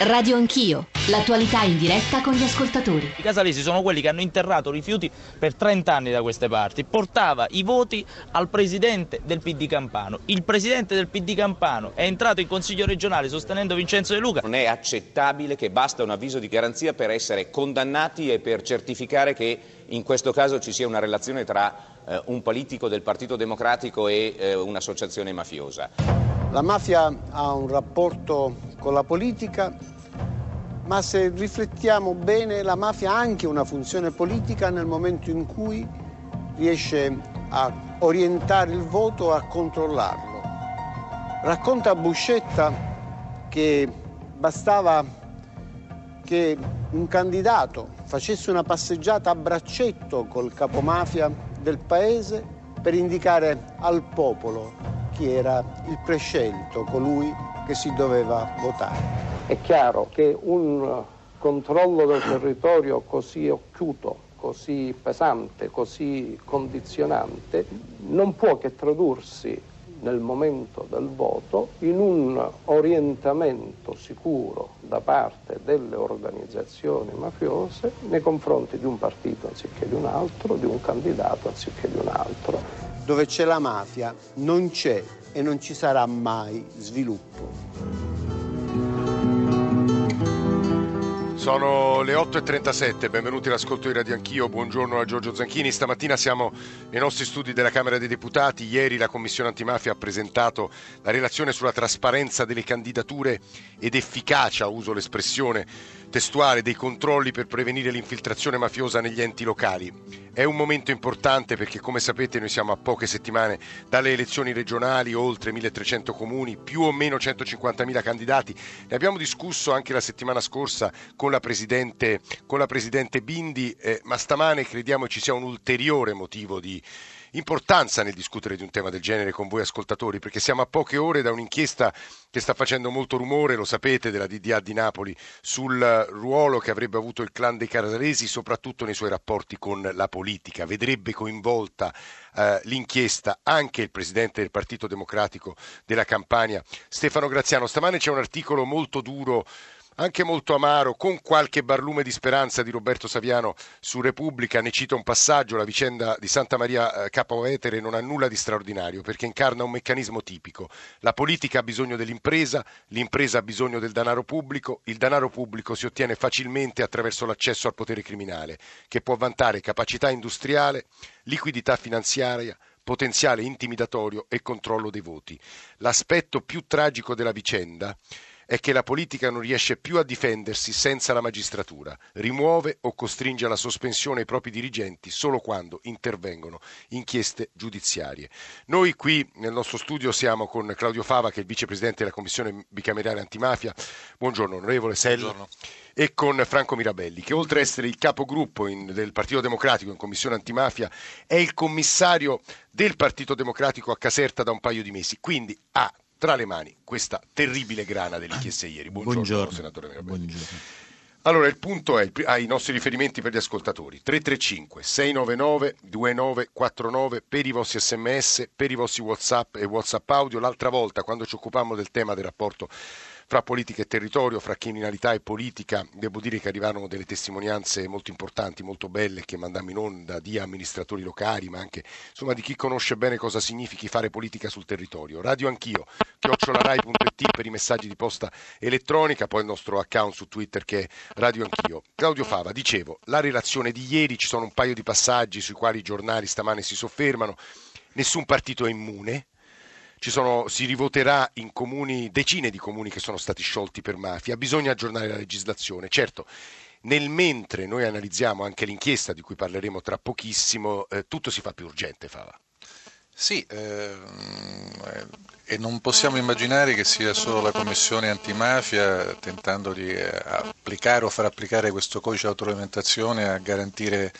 Radio Anch'io, l'attualità in diretta con gli ascoltatori. I casalesi sono quelli che hanno interrato rifiuti per 30 anni da queste parti. Portava i voti al presidente del PD Campano. Il presidente del PD Campano è entrato in consiglio regionale sostenendo Vincenzo De Luca. Non è accettabile che basta un avviso di garanzia per essere condannati e per certificare che in questo caso ci sia una relazione tra eh, un politico del Partito Democratico e eh, un'associazione mafiosa. La mafia ha un rapporto con la politica, ma se riflettiamo bene la mafia ha anche una funzione politica nel momento in cui riesce a orientare il voto a controllarlo. Racconta Buscetta che bastava che un candidato facesse una passeggiata a braccetto col capomafia del paese per indicare al popolo chi era il prescelto, colui che si doveva votare. È chiaro che un controllo del territorio così occhiuto, così pesante, così condizionante, non può che tradursi nel momento del voto in un orientamento sicuro da parte delle organizzazioni mafiose nei confronti di un partito anziché di un altro, di un candidato anziché di un altro dove c'è la mafia non c'è e non ci sarà mai sviluppo. Sono le 8.37, benvenuti all'ascolto di Radio Anch'io, buongiorno a Giorgio Zanchini. Stamattina siamo nei nostri studi della Camera dei Deputati, ieri la Commissione Antimafia ha presentato la relazione sulla trasparenza delle candidature ed efficacia, uso l'espressione testuale, dei controlli per prevenire l'infiltrazione mafiosa negli enti locali. È un momento importante perché come sapete noi siamo a poche settimane dalle elezioni regionali, oltre 1300 comuni, più o meno 150.000 candidati. Ne abbiamo discusso anche la settimana scorsa con la Presidente, con la presidente Bindi, eh, ma stamane crediamo ci sia un ulteriore motivo di importanza nel discutere di un tema del genere con voi ascoltatori, perché siamo a poche ore da un'inchiesta che sta facendo molto rumore, lo sapete, della DDA di Napoli, sul ruolo che avrebbe avuto il clan dei Casalesi, soprattutto nei suoi rapporti con la politica. Vedrebbe coinvolta eh, l'inchiesta anche il presidente del Partito Democratico della Campania, Stefano Graziano. Stamane c'è un articolo molto duro anche molto amaro, con qualche barlume di speranza di Roberto Saviano su Repubblica, ne cita un passaggio, la vicenda di Santa Maria eh, Capovetere non ha nulla di straordinario perché incarna un meccanismo tipico. La politica ha bisogno dell'impresa, l'impresa ha bisogno del denaro pubblico, il denaro pubblico si ottiene facilmente attraverso l'accesso al potere criminale, che può vantare capacità industriale, liquidità finanziaria, potenziale intimidatorio e controllo dei voti. L'aspetto più tragico della vicenda è che la politica non riesce più a difendersi senza la magistratura, rimuove o costringe alla sospensione i propri dirigenti solo quando intervengono inchieste giudiziarie. Noi qui nel nostro studio siamo con Claudio Fava, che è il vicepresidente della Commissione bicamerale antimafia. Buongiorno, onorevole Sell. Buongiorno e con Franco Mirabelli, che oltre ad essere il capogruppo in, del Partito Democratico in Commissione Antimafia, è il commissario del Partito Democratico a Caserta da un paio di mesi, quindi ha tra le mani questa terribile grana dell'inchiesta ieri. Buongiorno, Buongiorno. senatore Mirabelli. Buongiorno. Allora, il punto è, ai nostri riferimenti per gli ascoltatori, 335 699 2949 per i vostri sms, per i vostri whatsapp e whatsapp audio. L'altra volta, quando ci occupammo del tema del rapporto fra politica e territorio, fra criminalità e politica, devo dire che arrivarono delle testimonianze molto importanti, molto belle, che mandammo in onda di amministratori locali, ma anche insomma, di chi conosce bene cosa significhi fare politica sul territorio. Radio Anch'io, chiocciolarai.it per i messaggi di posta elettronica, poi il nostro account su Twitter che è Radio Anch'io. Claudio Fava, dicevo, la relazione di ieri, ci sono un paio di passaggi sui quali i giornali stamane si soffermano, nessun partito è immune, sono, si rivoterà in comuni, decine di comuni che sono stati sciolti per mafia, bisogna aggiornare la legislazione. Certo, nel mentre noi analizziamo anche l'inchiesta di cui parleremo tra pochissimo, eh, tutto si fa più urgente, Fava. Sì, eh, e non possiamo immaginare che sia solo la Commissione antimafia tentando di applicare o far applicare questo codice di autoregolamentazione a garantire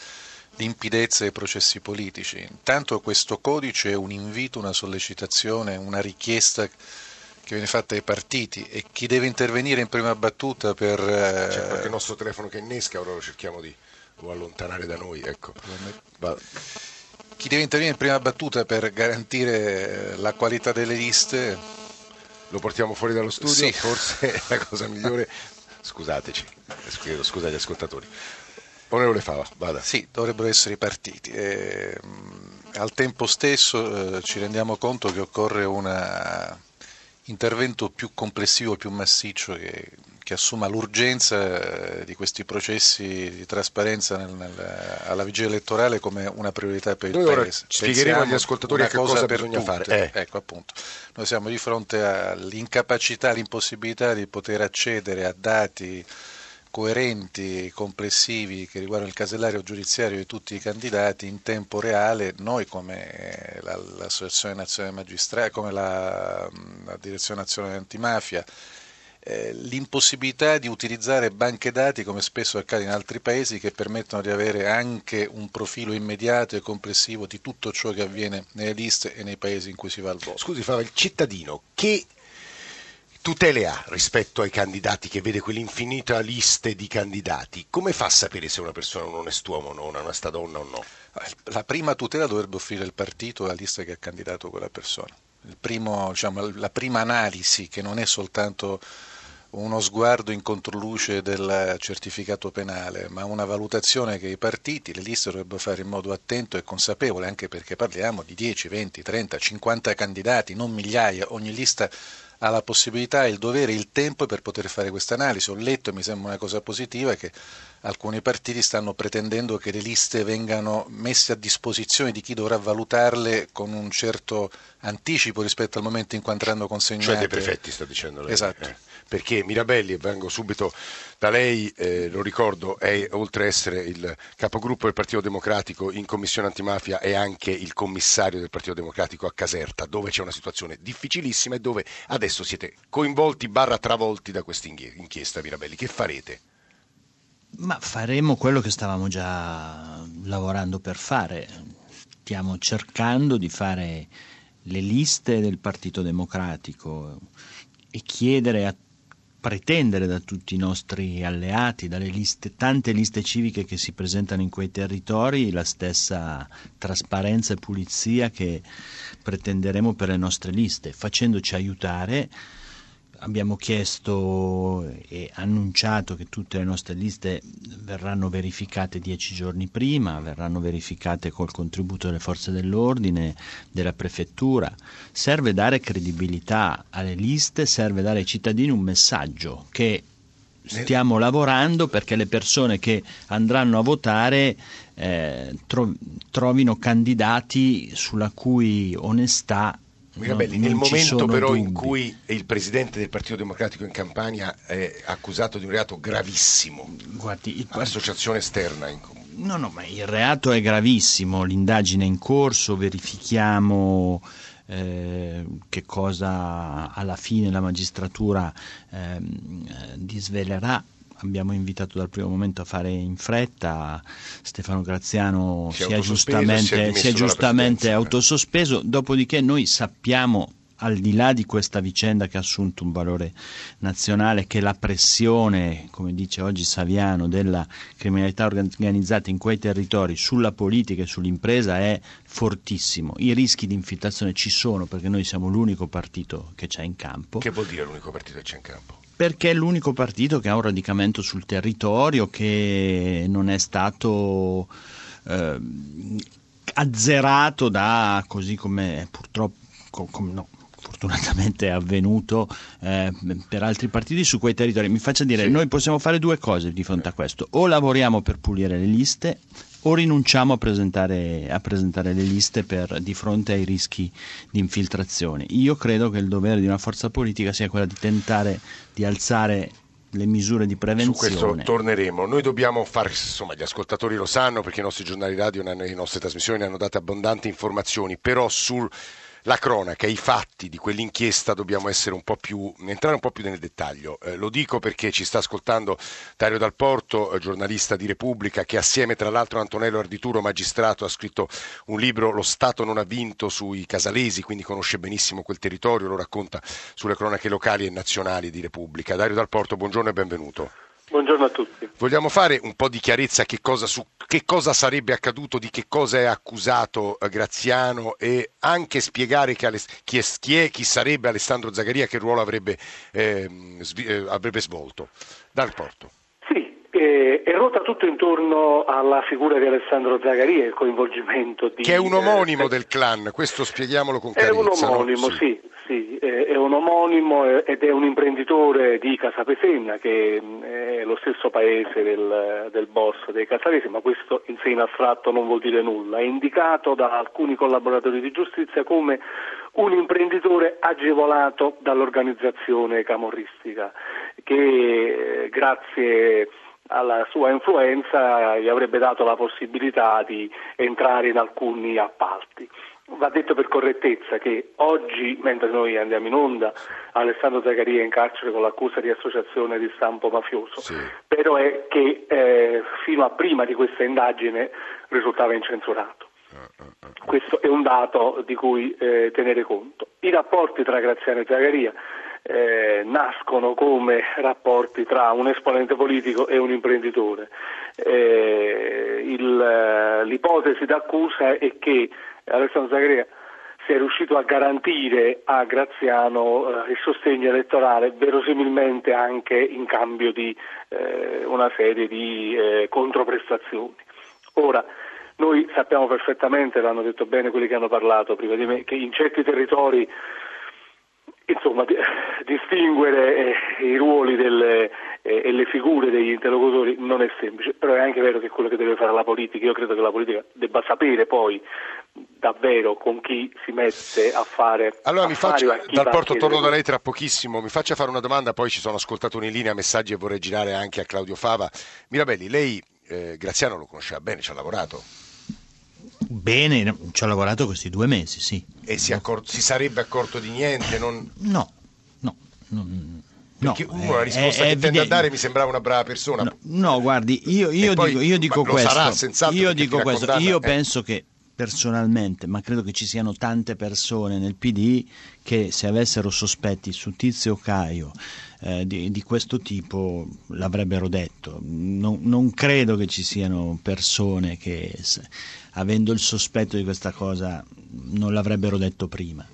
limpidezza ai processi politici. Intanto questo codice è un invito, una sollecitazione, una richiesta che viene fatta ai partiti e chi deve intervenire in prima battuta per... C'è qualche nostro telefono che innesca, ora lo cerchiamo di allontanare da noi. Ecco. Chi deve intervenire in prima battuta per garantire la qualità delle liste... Lo portiamo fuori dallo studio, sì. forse è la cosa migliore scusateci, chiedo scusa agli ascoltatori. Onorevole Fava, vada. Sì, dovrebbero essere partiti. E, al tempo stesso eh, ci rendiamo conto che occorre un intervento più complessivo, più massiccio che, che assuma l'urgenza eh, di questi processi di trasparenza nel, nel, alla vigilia elettorale come una priorità per il Noi Paese. Spiegheremo agli ascoltatori che cosa, cosa bisogna fare. Eh. Ecco, appunto. Noi siamo di fronte all'incapacità, all'impossibilità di poter accedere a dati coerenti, complessivi che riguardano il casellario giudiziario di tutti i candidati in tempo reale, noi come l'Associazione Nazionale Magistrati, come la, la Direzione Nazionale Antimafia, eh, l'impossibilità di utilizzare banche dati come spesso accade in altri paesi che permettono di avere anche un profilo immediato e complessivo di tutto ciò che avviene nelle liste e nei paesi in cui si va al voto. Scusi Fava, il cittadino che tutele ha rispetto ai candidati che vede quell'infinita lista di candidati? Come fa a sapere se una persona è un onest'uomo o no, una onesta donna o no? La prima tutela dovrebbe offrire il partito alla lista che ha candidato quella persona. Primo, diciamo, la prima analisi che non è soltanto uno sguardo in controluce del certificato penale, ma una valutazione che i partiti, le liste dovrebbero fare in modo attento e consapevole, anche perché parliamo di 10, 20, 30, 50 candidati, non migliaia, ogni lista ha la possibilità, il dovere, il tempo per poter fare questa analisi. Ho letto e mi sembra una cosa positiva che alcuni partiti stanno pretendendo che le liste vengano messe a disposizione di chi dovrà valutarle con un certo anticipo rispetto al momento in cui andranno consegnate. Cioè dei prefetti, sta dicendo lei. Esatto. Eh perché Mirabelli, e vengo subito da lei, eh, lo ricordo, è oltre ad essere il capogruppo del Partito Democratico in Commissione Antimafia è anche il commissario del Partito Democratico a Caserta, dove c'è una situazione difficilissima e dove adesso siete coinvolti barra travolti da questa inchiesta, Mirabelli. Che farete? Ma faremo quello che stavamo già lavorando per fare. Stiamo cercando di fare le liste del Partito Democratico e chiedere a pretendere da tutti i nostri alleati, dalle liste, tante liste civiche che si presentano in quei territori, la stessa trasparenza e pulizia che pretenderemo per le nostre liste, facendoci aiutare abbiamo chiesto e annunciato che tutte le nostre liste verranno verificate dieci giorni prima, verranno verificate col contributo delle forze dell'ordine, della prefettura. Serve dare credibilità alle liste, serve dare ai cittadini un messaggio che stiamo lavorando perché le persone che andranno a votare eh, trovino candidati sulla cui onestà Mirabelli, nel momento però dubbi. in cui il presidente del Partito Democratico in Campania è accusato di un reato gravissimo, Guardi, il... associazione esterna in No, no, ma il reato è gravissimo, l'indagine è in corso, verifichiamo eh, che cosa alla fine la magistratura eh, disvelerà abbiamo invitato dal primo momento a fare in fretta, Stefano Graziano si, si è giustamente, si è giustamente autosospeso, dopodiché noi sappiamo al di là di questa vicenda che ha assunto un valore nazionale, che la pressione, come dice oggi Saviano, della criminalità organizzata in quei territori sulla politica e sull'impresa è fortissimo. I rischi di infiltrazione ci sono perché noi siamo l'unico partito che c'è in campo. Che vuol dire l'unico partito che c'è in campo? Perché è l'unico partito che ha un radicamento sul territorio, che non è stato eh, azzerato da, così come purtroppo, come, no, fortunatamente è avvenuto eh, per altri partiti su quei territori. Mi faccia dire, sì. noi possiamo fare due cose di fronte a questo, o lavoriamo per pulire le liste o rinunciamo a presentare, a presentare le liste per, di fronte ai rischi di infiltrazione. Io credo che il dovere di una forza politica sia quello di tentare di alzare le misure di prevenzione. Su questo torneremo. Noi dobbiamo fare, insomma, gli ascoltatori lo sanno perché i nostri giornali radio, le nostre trasmissioni hanno dato abbondanti informazioni, però sul la cronaca, i fatti di quell'inchiesta dobbiamo un più, entrare un po' più nel dettaglio. Eh, lo dico perché ci sta ascoltando Dario Dal Porto, eh, giornalista di Repubblica, che assieme tra l'altro a Antonello Ardituro, magistrato, ha scritto un libro Lo Stato non ha vinto sui casalesi, quindi conosce benissimo quel territorio, lo racconta sulle cronache locali e nazionali di Repubblica. Dario Dal Porto, buongiorno e benvenuto. Buongiorno a tutti. Vogliamo fare un po' di chiarezza che cosa, su, che cosa sarebbe accaduto, di che cosa è accusato eh, Graziano e anche spiegare chi, è, chi, è, chi sarebbe Alessandro Zagaria, che ruolo avrebbe, eh, avrebbe svolto. Dal porto eh, è ruota tutto intorno alla figura di Alessandro Zagaria, il coinvolgimento di... Che è un omonimo eh, del clan, questo spieghiamolo con chiarezza. È un omonimo, no? sì, sì, è un omonimo ed è un imprenditore di Casapesenna, che è lo stesso paese del, del boss dei Casavesi, ma questo in sé in astratto non vuol dire nulla. È indicato da alcuni collaboratori di giustizia come un imprenditore agevolato dall'organizzazione camorristica, che grazie alla sua influenza gli avrebbe dato la possibilità di entrare in alcuni appalti. Va detto per correttezza che oggi, mentre noi andiamo in onda, Alessandro Zagaria è in carcere con l'accusa di associazione di stampo mafioso, sì. però è che eh, fino a prima di questa indagine risultava incensurato. Questo è un dato di cui eh, tenere conto. I rapporti tra Graziano e Zagaria eh, nascono come rapporti tra un esponente politico e un imprenditore. Eh, il, eh, l'ipotesi d'accusa è che Alessandro Zagaria sia riuscito a garantire a Graziano eh, il sostegno elettorale, verosimilmente anche in cambio di eh, una serie di eh, controprestazioni. Ora, noi sappiamo perfettamente, l'hanno detto bene quelli che hanno parlato prima di me, che in certi territori insomma, distinguere eh, i ruoli delle, eh, e le figure degli interlocutori non è semplice, però è anche vero che è quello che deve fare la politica, io credo che la politica debba sapere poi davvero con chi si mette a fare allora mi faccio dal porto torno da lei tra pochissimo mi faccia fare una domanda poi ci sono ascoltatori in linea messaggi e vorrei girare anche a Claudio Fava Mirabelli lei eh, Graziano lo conosceva bene ci ha lavorato Bene, ci ho lavorato questi due mesi, sì. E si, accor- si sarebbe accorto di niente? Non... No, no. Non... Perché no, uno la risposta è, che tende a dare mi sembrava una brava persona. No, no guardi, io, io dico, io dico questo. Sarà, io dico questo. Io eh. penso che personalmente, ma credo che ci siano tante persone nel PD che se avessero sospetti su Tizio Caio eh, di, di, questo tipo l'avrebbero detto. Non, non, credo che ci siano persone che avendo il sospetto di questa cosa non l'avrebbero detto prima.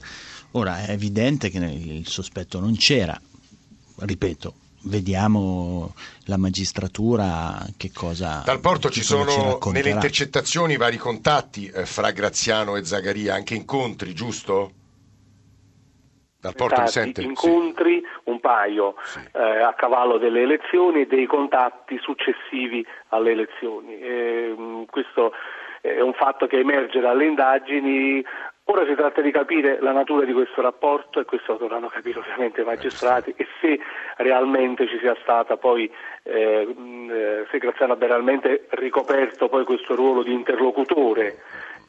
Ora è evidente che il sospetto non c'era, ripeto, vediamo la magistratura che cosa dal porto ci sono ci nelle intercettazioni vari contatti eh, fra Graziano e Zagaria anche incontri giusto? dal porto mi sente? incontri sì. un paio sì. eh, a cavallo delle elezioni e dei contatti successivi alle elezioni eh, questo è un fatto che emerge dalle indagini. Ora si tratta di capire la natura di questo rapporto e questo lo dovranno capire ovviamente i magistrati e se realmente ci sia stata poi, eh, eh se Graziano abbia realmente ricoperto poi questo ruolo di interlocutore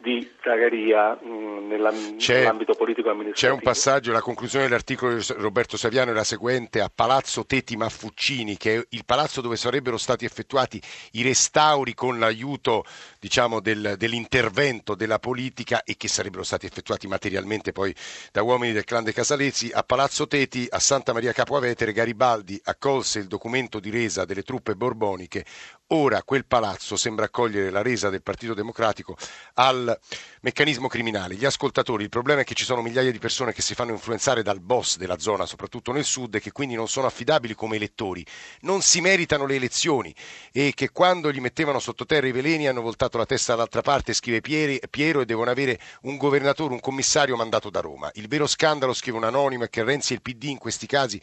di Zagaria mh, nella, nell'ambito politico amministrativo. C'è un passaggio, la conclusione dell'articolo di Roberto Saviano è la seguente, a Palazzo Teti Maffuccini, che è il palazzo dove sarebbero stati effettuati i restauri con l'aiuto diciamo, del, dell'intervento della politica e che sarebbero stati effettuati materialmente poi da uomini del clan dei Casalezzi, a Palazzo Teti, a Santa Maria Capo Avetere, Garibaldi accolse il documento di resa delle truppe borboniche, ora quel palazzo sembra accogliere la resa del Partito Democratico al meccanismo criminale. Gli ascoltatori, il problema è che ci sono migliaia di persone che si fanno influenzare dal boss della zona, soprattutto nel sud, e che quindi non sono affidabili come elettori, non si meritano le elezioni e che quando gli mettevano sottoterra i veleni hanno voltato la testa dall'altra parte, scrive Piero, e devono avere un governatore, un commissario mandato da Roma. Il vero scandalo, scrive un anonimo, è che Renzi e il PD in questi casi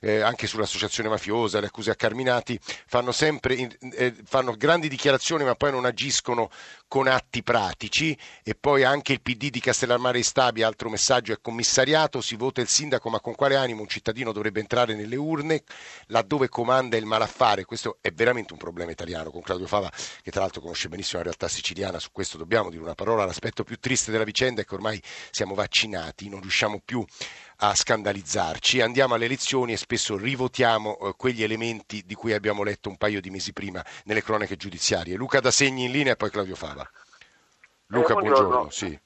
eh, anche sull'associazione mafiosa, le accuse a Carminati, fanno sempre eh, fanno grandi dichiarazioni ma poi non agiscono con atti pratici e poi anche il PD di Castellammare e Stabia, altro messaggio, è commissariato, si vota il sindaco ma con quale animo un cittadino dovrebbe entrare nelle urne laddove comanda il malaffare, questo è veramente un problema italiano con Claudio Fava che tra l'altro conosce benissimo la realtà siciliana, su questo dobbiamo dire una parola, l'aspetto più triste della vicenda è che ormai siamo vaccinati, non riusciamo più a scandalizzarci, andiamo alle elezioni e spesso rivotiamo eh, quegli elementi di cui abbiamo letto un paio di mesi prima nelle cronache giudiziarie. Luca da Segni in linea e poi Claudio Fava. Luca, eh, buongiorno. buongiorno. Sì.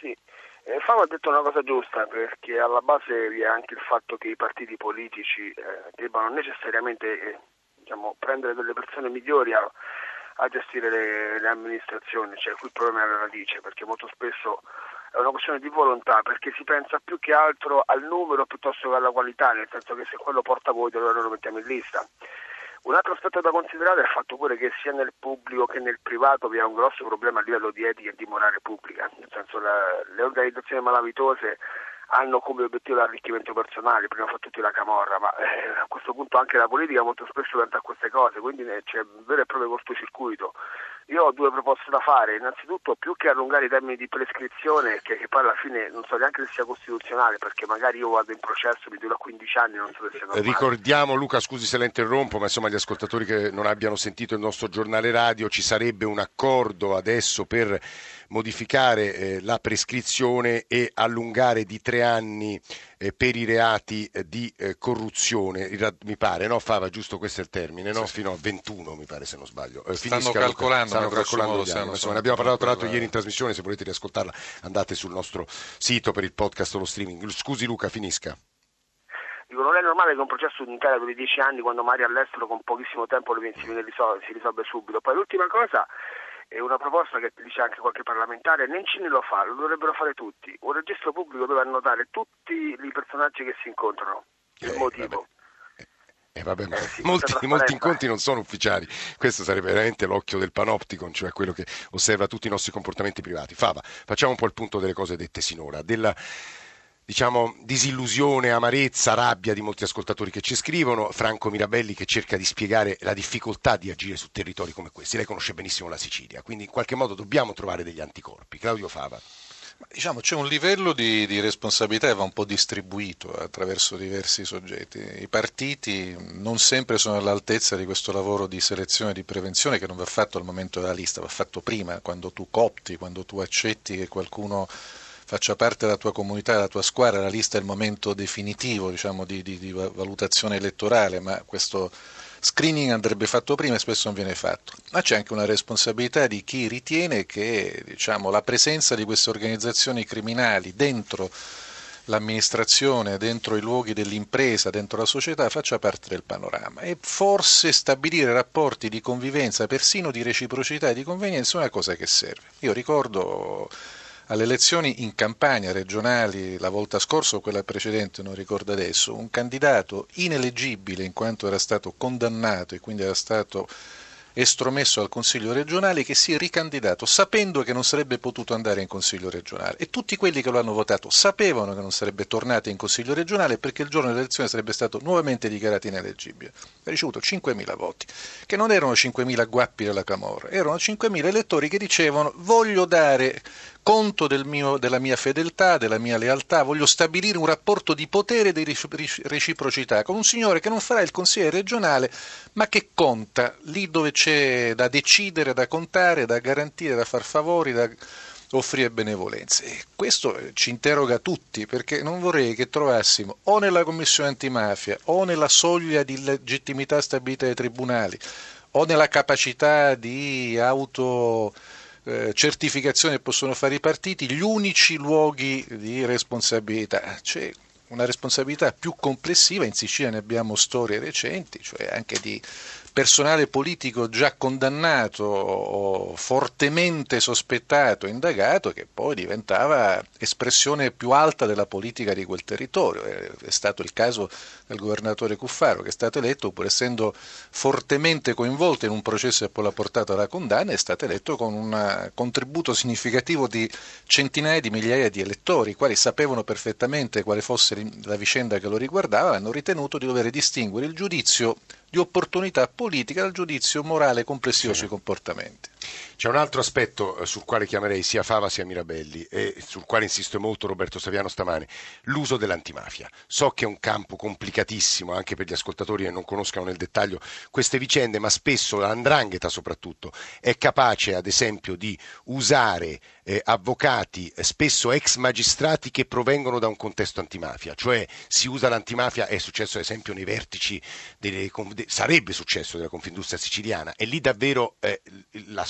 sì. Eh, Fava ha detto una cosa giusta perché alla base vi è anche il fatto che i partiti politici eh, debbano necessariamente eh, diciamo, prendere delle persone migliori a, a gestire le, le amministrazioni, cioè qui il problema è alla radice, perché molto spesso è una questione di volontà, perché si pensa più che altro al numero piuttosto che alla qualità, nel senso che se quello porta voti allora lo mettiamo in lista. Un altro aspetto da considerare è il fatto pure che sia nel pubblico che nel privato vi è un grosso problema a livello di etica e di morale pubblica, nel senso la, le organizzazioni malavitose hanno come obiettivo l'arricchimento personale, prima fra tutti la camorra, ma eh, a questo punto anche la politica molto spesso tenta queste cose, quindi c'è un vero e proprio cortocircuito. Io ho due proposte da fare, innanzitutto più che allungare i termini di prescrizione, che, che, poi alla fine non so neanche se sia costituzionale, perché magari io vado in processo, mi dura 15 anni, non so se sia normale. Ricordiamo, Luca, scusi se la interrompo, ma insomma gli ascoltatori che non abbiano sentito il nostro giornale radio, ci sarebbe un accordo adesso per modificare eh, la prescrizione e allungare di tre anni eh, per i reati eh, di eh, corruzione, mi pare, no? Fava, giusto questo è il termine, no? Sì, Fino a 21 mi pare se non sbaglio. Eh, stanno calcolando, stanno calcolando gli anni. Insomma, ne abbiamo parlato tra l'altro ieri in trasmissione, se volete riascoltarla andate sul nostro sito per il podcast o lo streaming. Scusi Luca, finisca. Dico, non è normale che un processo in Italia duri 10 anni quando magari all'estero con pochissimo tempo si, risolve, si risolve subito. Poi l'ultima cosa è una proposta che dice anche qualche parlamentare, Nencini lo fa, lo dovrebbero fare tutti, un registro pubblico dove annotare tutti i personaggi che si incontrano, il eh, motivo. Eh, vabbè, eh, sì, molti, molti, incontri non sono ufficiali, questo sarebbe veramente l'occhio del panopticon, cioè quello che osserva tutti i nostri comportamenti privati. Fava, facciamo un po' il punto delle cose dette sinora. Della, diciamo, disillusione, amarezza, rabbia di molti ascoltatori che ci scrivono, Franco Mirabelli che cerca di spiegare la difficoltà di agire su territori come questi. Lei conosce benissimo la Sicilia, quindi in qualche modo dobbiamo trovare degli anticorpi. Claudio Fava. Diciamo, c'è un livello di, di, responsabilità che va un po' distribuito attraverso diversi soggetti. I partiti non sempre sono all'altezza di questo lavoro di selezione e di prevenzione che non va fatto al momento della lista, va fatto prima, quando tu copti, quando tu accetti che qualcuno faccia parte della tua comunità, della tua squadra, la lista è il momento definitivo diciamo, di, di, di, valutazione elettorale, ma questo screening andrebbe fatto prima e spesso non viene fatto. Ma c'è anche una responsabilità di chi ritiene che diciamo, la presenza di queste organizzazioni criminali dentro l'amministrazione, dentro i luoghi dell'impresa, dentro la società, faccia parte del panorama e forse stabilire rapporti di convivenza, persino di reciprocità e di convenienza è una cosa che serve. Io ricordo alle elezioni in campagna regionali la volta scorsa o quella precedente, non ricordo adesso, un candidato ineleggibile in quanto era stato condannato e quindi era stato estromesso al Consiglio regionale che si è ricandidato sapendo che non sarebbe potuto andare in Consiglio regionale e tutti quelli che lo hanno votato sapevano che non sarebbe tornato in Consiglio regionale perché il giorno dell'elezione sarebbe stato nuovamente dichiarato ineleggibile. Ha ricevuto 5.000 voti, che non erano 5.000 guappi della Camorra, erano 5.000 elettori che dicevano voglio dare conto del mio, della mia fedeltà, della mia lealtà, voglio stabilire un rapporto di potere e di reciprocità con un signore che non farà il consigliere regionale, ma che conta lì dove c'è da decidere, da contare, da garantire, da far favori, da offrire benevolenze. E questo ci interroga tutti, perché non vorrei che trovassimo o nella Commissione antimafia o nella soglia di legittimità stabilita dai tribunali o nella capacità di auto eh, certificazione che possono fare i partiti, gli unici luoghi di responsabilità. C'è una responsabilità più complessiva, in Sicilia ne abbiamo storie recenti, cioè anche di personale politico già condannato fortemente sospettato, indagato, che poi diventava espressione più alta della politica di quel territorio. È stato il caso del governatore Cuffaro, che è stato eletto, pur essendo fortemente coinvolto in un processo che poi l'ha portato alla condanna, è stato eletto con un contributo significativo di centinaia di migliaia di elettori, i quali sapevano perfettamente quale fosse la vicenda che lo riguardava hanno ritenuto di dover distinguere il giudizio di opportunità politica dal giudizio morale complessivo sì. sui comportamenti. C'è un altro aspetto eh, sul quale chiamerei sia Fava sia Mirabelli e sul quale insiste molto Roberto Saviano stamane, l'uso dell'antimafia. So che è un campo complicatissimo anche per gli ascoltatori che non conoscano nel dettaglio queste vicende, ma spesso l'andrangheta soprattutto è capace ad esempio di usare eh, avvocati, eh, spesso ex magistrati che provengono da un contesto antimafia, cioè si usa l'antimafia, è successo ad esempio nei vertici, delle, sarebbe successo della Confindustria siciliana e lì davvero eh,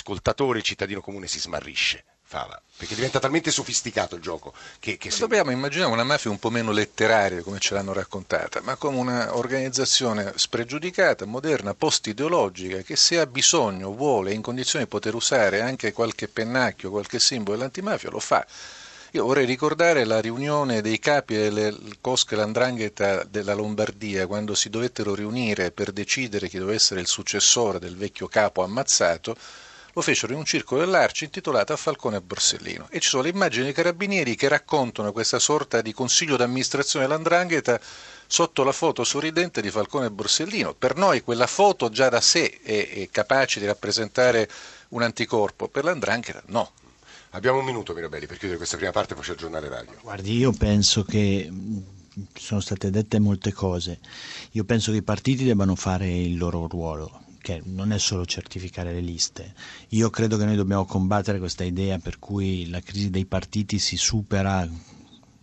l'ascoltatore, il cittadino comune si smarrisce. Fava? Perché diventa talmente sofisticato il gioco che, che. Dobbiamo immaginare una mafia un po' meno letteraria come ce l'hanno raccontata, ma come un'organizzazione spregiudicata, moderna, post-ideologica, che se ha bisogno, vuole, è in condizione di poter usare anche qualche pennacchio, qualche simbolo dell'antimafia, lo fa. Io vorrei ricordare la riunione dei capi delle cosche l'andrangheta della Lombardia, quando si dovettero riunire per decidere chi doveva essere il successore del vecchio capo ammazzato, lo fecero in un circolo dell'Arci intitolato a Falcone e Borsellino e ci sono le immagini dei carabinieri che raccontano questa sorta di consiglio d'amministrazione dell'andrangheta sotto la foto sorridente di Falcone e Borsellino. Per noi quella foto già da sé è, è capace di rappresentare un anticorpo, per l'andrangheta no. Abbiamo un minuto Mirabelli per chiudere questa prima parte, poi c'è il giornale radio. Guardi, io penso che sono state dette molte cose. Io penso che i partiti debbano fare il loro ruolo che non è solo certificare le liste. Io credo che noi dobbiamo combattere questa idea per cui la crisi dei partiti si supera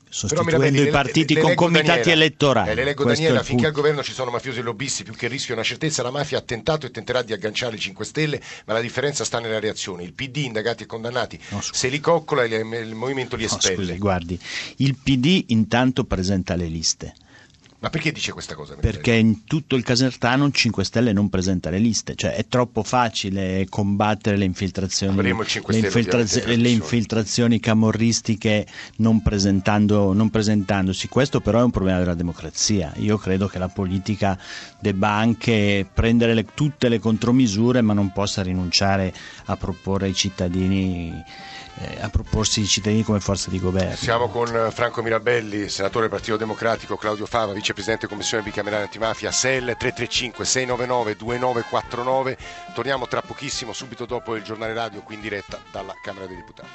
sostituendo i partiti le, le con comitati Daniela, elettorali. Eh, le leggo Questo Daniela, finché al governo ci sono mafiosi e lobbisti, più che il rischio è una certezza, la mafia ha tentato e tenterà di agganciare i 5 Stelle, ma la differenza sta nella reazione. Il PD, indagati e condannati, no, se li coccola il, il movimento li espelle. No, scusi, guardi, il PD intanto presenta le liste ma perché dice questa cosa? Perché in tutto il Casertano il 5 Stelle non presenta le liste, cioè è troppo facile combattere le infiltrazioni, le, infiltrazio- le infiltrazioni camorristiche non, non, presentandosi. Questo però è un problema della democrazia. Io credo che la politica debba anche prendere le, tutte le contromisure, ma non possa rinunciare a proporre ai cittadini eh, a proporsi i cittadini come forza di governo. Siamo con Franco Mirabelli, senatore del Partito Democratico, Claudio Fava, vicepresidente Commissione bicamerale antimafia, SEL 335 699 2949. Torniamo tra pochissimo, subito dopo il giornale radio, qui in diretta dalla Camera dei Deputati.